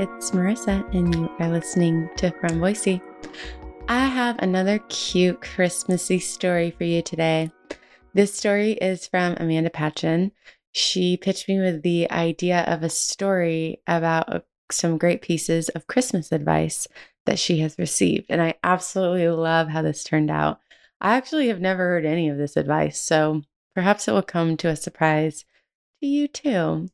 it's Marissa, and you are listening to From Boise. I have another cute Christmassy story for you today. This story is from Amanda Patchin. She pitched me with the idea of a story about uh, some great pieces of Christmas advice that she has received, and I absolutely love how this turned out. I actually have never heard any of this advice, so perhaps it will come to a surprise to you too.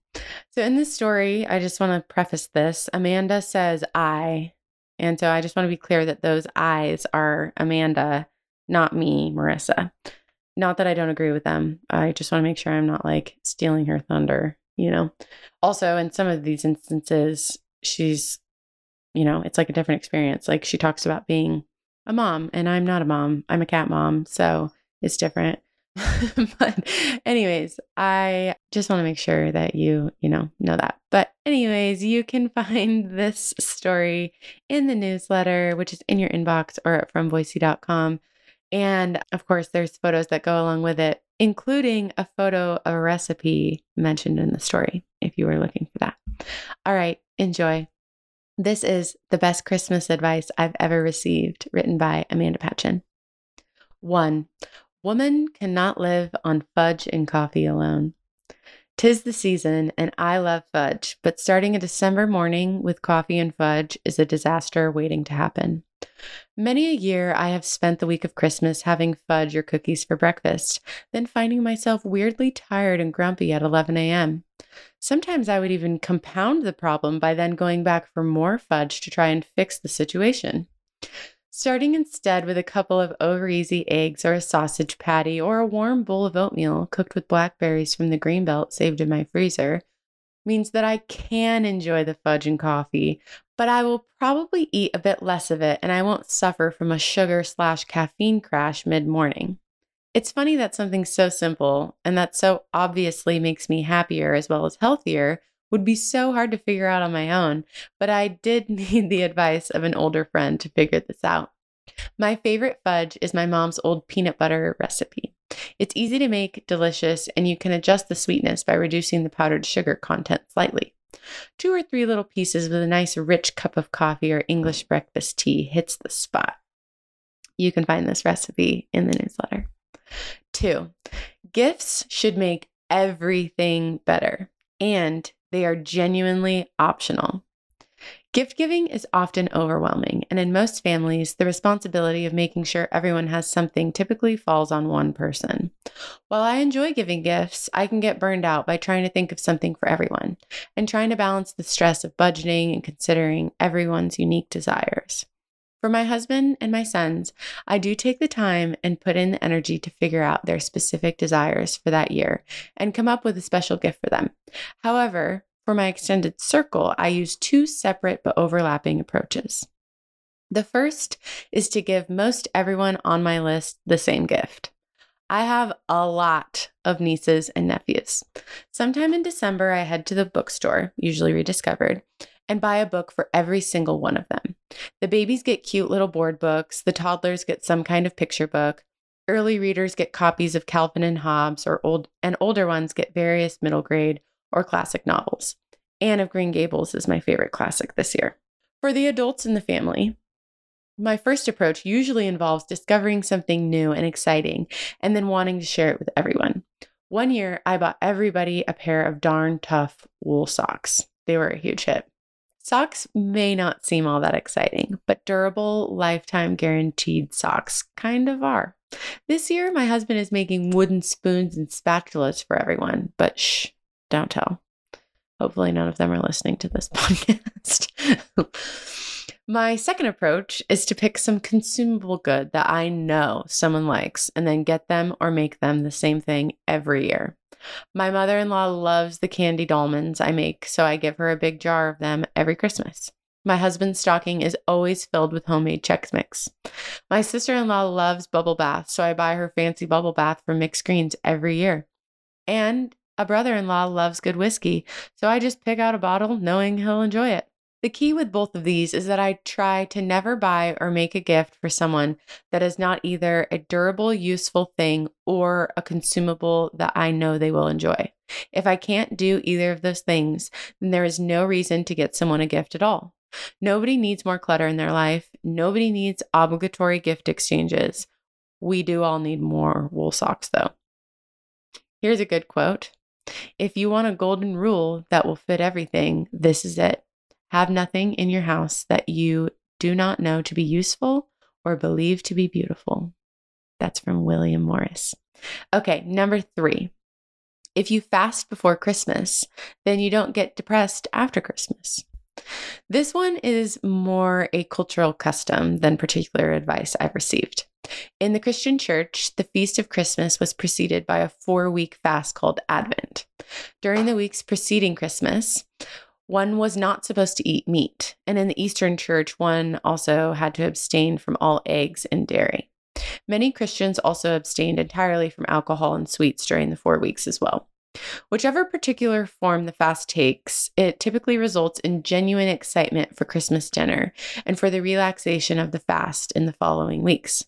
So, in this story, I just want to preface this Amanda says I. And so I just want to be clear that those eyes are Amanda, not me, Marissa. Not that I don't agree with them. I just want to make sure I'm not like stealing her thunder, you know? Also, in some of these instances, she's, you know, it's like a different experience. Like she talks about being a mom, and I'm not a mom, I'm a cat mom. So it's different. but anyways, I just want to make sure that you, you know, know that. But anyways, you can find this story in the newsletter, which is in your inbox or at fromboise.com. And of course, there's photos that go along with it, including a photo of a recipe mentioned in the story, if you were looking for that. All right, enjoy. This is the best Christmas advice I've ever received, written by Amanda Patchin. One, Woman cannot live on fudge and coffee alone. Tis the season, and I love fudge, but starting a December morning with coffee and fudge is a disaster waiting to happen. Many a year I have spent the week of Christmas having fudge or cookies for breakfast, then finding myself weirdly tired and grumpy at 11 a.m. Sometimes I would even compound the problem by then going back for more fudge to try and fix the situation. Starting instead with a couple of over easy eggs or a sausage patty or a warm bowl of oatmeal cooked with blackberries from the greenbelt saved in my freezer means that I can enjoy the fudge and coffee, but I will probably eat a bit less of it and I won't suffer from a sugar slash caffeine crash mid morning. It's funny that something so simple and that so obviously makes me happier as well as healthier would be so hard to figure out on my own, but I did need the advice of an older friend to figure this out. My favorite fudge is my mom's old peanut butter recipe. It's easy to make, delicious, and you can adjust the sweetness by reducing the powdered sugar content slightly. Two or three little pieces with a nice rich cup of coffee or English breakfast tea hits the spot. You can find this recipe in the newsletter. Two, gifts should make everything better, and they are genuinely optional. Gift giving is often overwhelming, and in most families, the responsibility of making sure everyone has something typically falls on one person. While I enjoy giving gifts, I can get burned out by trying to think of something for everyone and trying to balance the stress of budgeting and considering everyone's unique desires. For my husband and my sons, I do take the time and put in the energy to figure out their specific desires for that year and come up with a special gift for them. However, for my extended circle, I use two separate but overlapping approaches. The first is to give most everyone on my list the same gift. I have a lot of nieces and nephews. Sometime in December, I head to the bookstore, usually rediscovered, and buy a book for every single one of them. The babies get cute little board books, the toddlers get some kind of picture book, early readers get copies of Calvin and Hobbes, or old and older ones get various middle grade or classic novels. Anne of Green Gables is my favorite classic this year. For the adults in the family, my first approach usually involves discovering something new and exciting and then wanting to share it with everyone. One year, I bought everybody a pair of darn tough wool socks. They were a huge hit. Socks may not seem all that exciting, but durable, lifetime guaranteed socks kind of are. This year, my husband is making wooden spoons and spatulas for everyone, but shh, don't tell. Hopefully, none of them are listening to this podcast. My second approach is to pick some consumable good that I know someone likes and then get them or make them the same thing every year. My mother in law loves the candy dolmens I make, so I give her a big jar of them every Christmas. My husband's stocking is always filled with homemade Chex Mix. My sister in law loves bubble baths, so I buy her fancy bubble bath from Mixed Greens every year. And a brother in law loves good whiskey, so I just pick out a bottle knowing he'll enjoy it. The key with both of these is that I try to never buy or make a gift for someone that is not either a durable, useful thing or a consumable that I know they will enjoy. If I can't do either of those things, then there is no reason to get someone a gift at all. Nobody needs more clutter in their life. Nobody needs obligatory gift exchanges. We do all need more wool socks, though. Here's a good quote If you want a golden rule that will fit everything, this is it. Have nothing in your house that you do not know to be useful or believe to be beautiful. That's from William Morris. Okay, number three. If you fast before Christmas, then you don't get depressed after Christmas. This one is more a cultural custom than particular advice I've received. In the Christian church, the feast of Christmas was preceded by a four week fast called Advent. During the weeks preceding Christmas, one was not supposed to eat meat. And in the Eastern church, one also had to abstain from all eggs and dairy. Many Christians also abstained entirely from alcohol and sweets during the four weeks as well. Whichever particular form the fast takes, it typically results in genuine excitement for Christmas dinner and for the relaxation of the fast in the following weeks.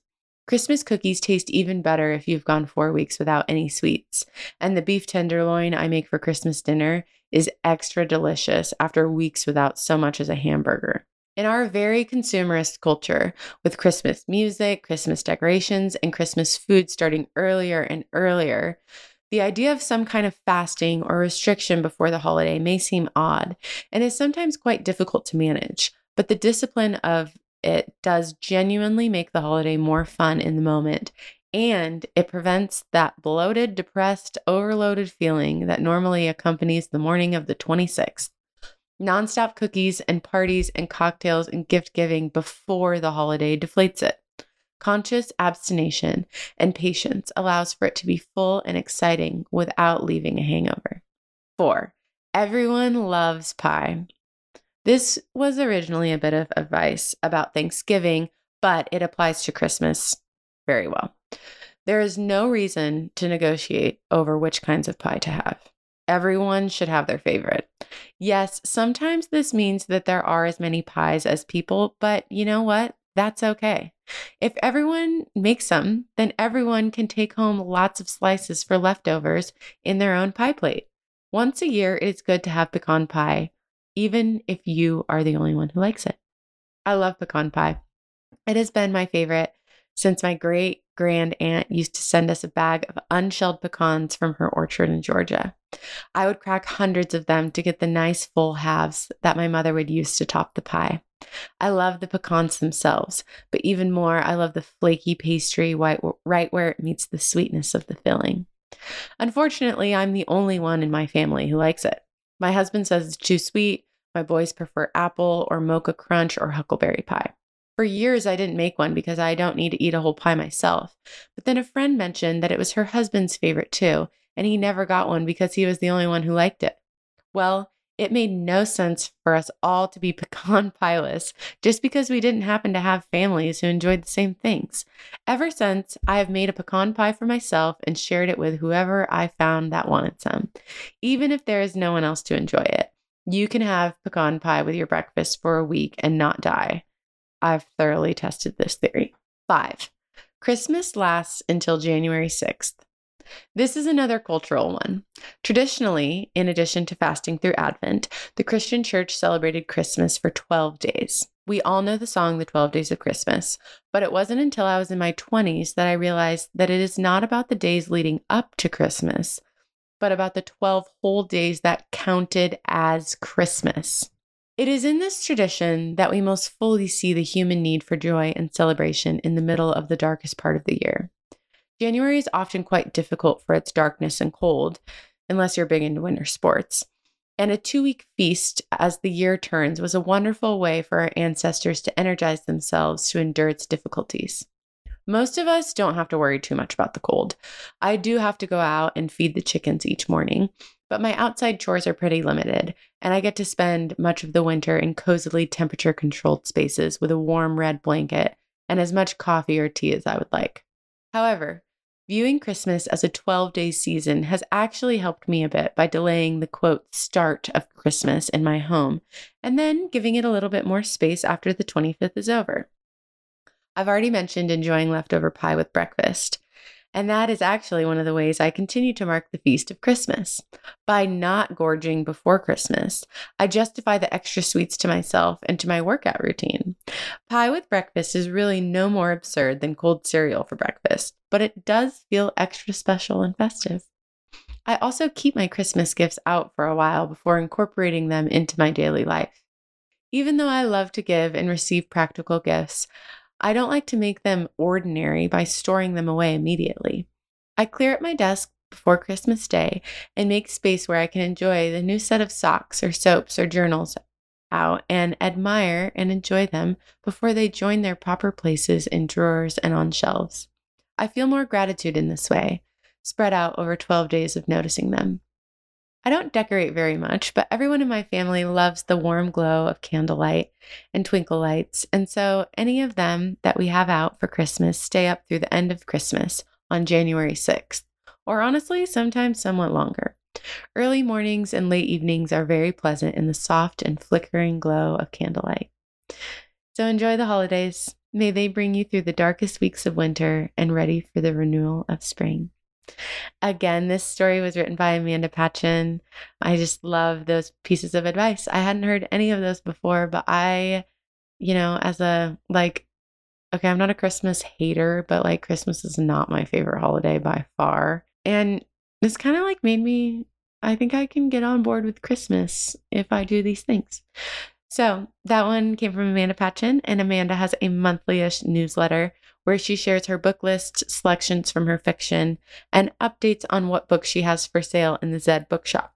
Christmas cookies taste even better if you've gone four weeks without any sweets. And the beef tenderloin I make for Christmas dinner is extra delicious after weeks without so much as a hamburger. In our very consumerist culture, with Christmas music, Christmas decorations, and Christmas food starting earlier and earlier, the idea of some kind of fasting or restriction before the holiday may seem odd and is sometimes quite difficult to manage, but the discipline of it does genuinely make the holiday more fun in the moment and it prevents that bloated, depressed, overloaded feeling that normally accompanies the morning of the 26th. Nonstop cookies and parties and cocktails and gift giving before the holiday deflates it. Conscious abstination and patience allows for it to be full and exciting without leaving a hangover. Four, everyone loves pie. This was originally a bit of advice about Thanksgiving, but it applies to Christmas very well. There is no reason to negotiate over which kinds of pie to have. Everyone should have their favorite. Yes, sometimes this means that there are as many pies as people, but you know what? That's okay. If everyone makes some, then everyone can take home lots of slices for leftovers in their own pie plate. Once a year, it is good to have pecan pie, even if you are the only one who likes it. I love pecan pie. It has been my favorite since my great grand aunt used to send us a bag of unshelled pecans from her orchard in Georgia. I would crack hundreds of them to get the nice full halves that my mother would use to top the pie. I love the pecans themselves, but even more, I love the flaky pastry right, right where it meets the sweetness of the filling. Unfortunately, I'm the only one in my family who likes it. My husband says it's too sweet. My boys prefer apple or mocha crunch or huckleberry pie. For years, I didn't make one because I don't need to eat a whole pie myself. But then a friend mentioned that it was her husband's favorite too, and he never got one because he was the only one who liked it. Well, it made no sense for us all to be pecan pieless just because we didn't happen to have families who enjoyed the same things. Ever since, I have made a pecan pie for myself and shared it with whoever I found that wanted some, even if there is no one else to enjoy it. You can have pecan pie with your breakfast for a week and not die. I've thoroughly tested this theory. Five, Christmas lasts until January 6th. This is another cultural one. Traditionally, in addition to fasting through Advent, the Christian church celebrated Christmas for 12 days. We all know the song, The 12 Days of Christmas, but it wasn't until I was in my 20s that I realized that it is not about the days leading up to Christmas, but about the 12 whole days that counted as Christmas. It is in this tradition that we most fully see the human need for joy and celebration in the middle of the darkest part of the year. January is often quite difficult for its darkness and cold, unless you're big into winter sports. And a two week feast as the year turns was a wonderful way for our ancestors to energize themselves to endure its difficulties. Most of us don't have to worry too much about the cold. I do have to go out and feed the chickens each morning, but my outside chores are pretty limited, and I get to spend much of the winter in cozily temperature controlled spaces with a warm red blanket and as much coffee or tea as I would like. However, Viewing Christmas as a 12 day season has actually helped me a bit by delaying the quote start of Christmas in my home and then giving it a little bit more space after the 25th is over. I've already mentioned enjoying leftover pie with breakfast. And that is actually one of the ways I continue to mark the feast of Christmas. By not gorging before Christmas, I justify the extra sweets to myself and to my workout routine. Pie with breakfast is really no more absurd than cold cereal for breakfast, but it does feel extra special and festive. I also keep my Christmas gifts out for a while before incorporating them into my daily life. Even though I love to give and receive practical gifts, I don't like to make them ordinary by storing them away immediately. I clear up my desk before Christmas Day and make space where I can enjoy the new set of socks or soaps or journals out and admire and enjoy them before they join their proper places in drawers and on shelves. I feel more gratitude in this way, spread out over 12 days of noticing them. I don't decorate very much, but everyone in my family loves the warm glow of candlelight and twinkle lights. And so any of them that we have out for Christmas stay up through the end of Christmas on January 6th, or honestly, sometimes somewhat longer. Early mornings and late evenings are very pleasant in the soft and flickering glow of candlelight. So enjoy the holidays. May they bring you through the darkest weeks of winter and ready for the renewal of spring. Again, this story was written by Amanda Patchin. I just love those pieces of advice. I hadn't heard any of those before, but I, you know, as a like, okay, I'm not a Christmas hater, but like Christmas is not my favorite holiday by far. And this kind of like made me, I think I can get on board with Christmas if I do these things. So that one came from Amanda Patchin, and Amanda has a monthly ish newsletter where she shares her book list, selections from her fiction, and updates on what books she has for sale in the Zed bookshop.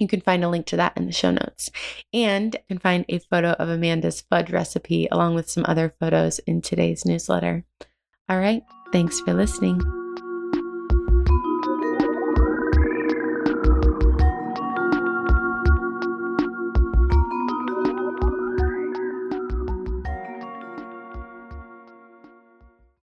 You can find a link to that in the show notes. And you can find a photo of Amanda's fudge recipe along with some other photos in today's newsletter. All right, thanks for listening.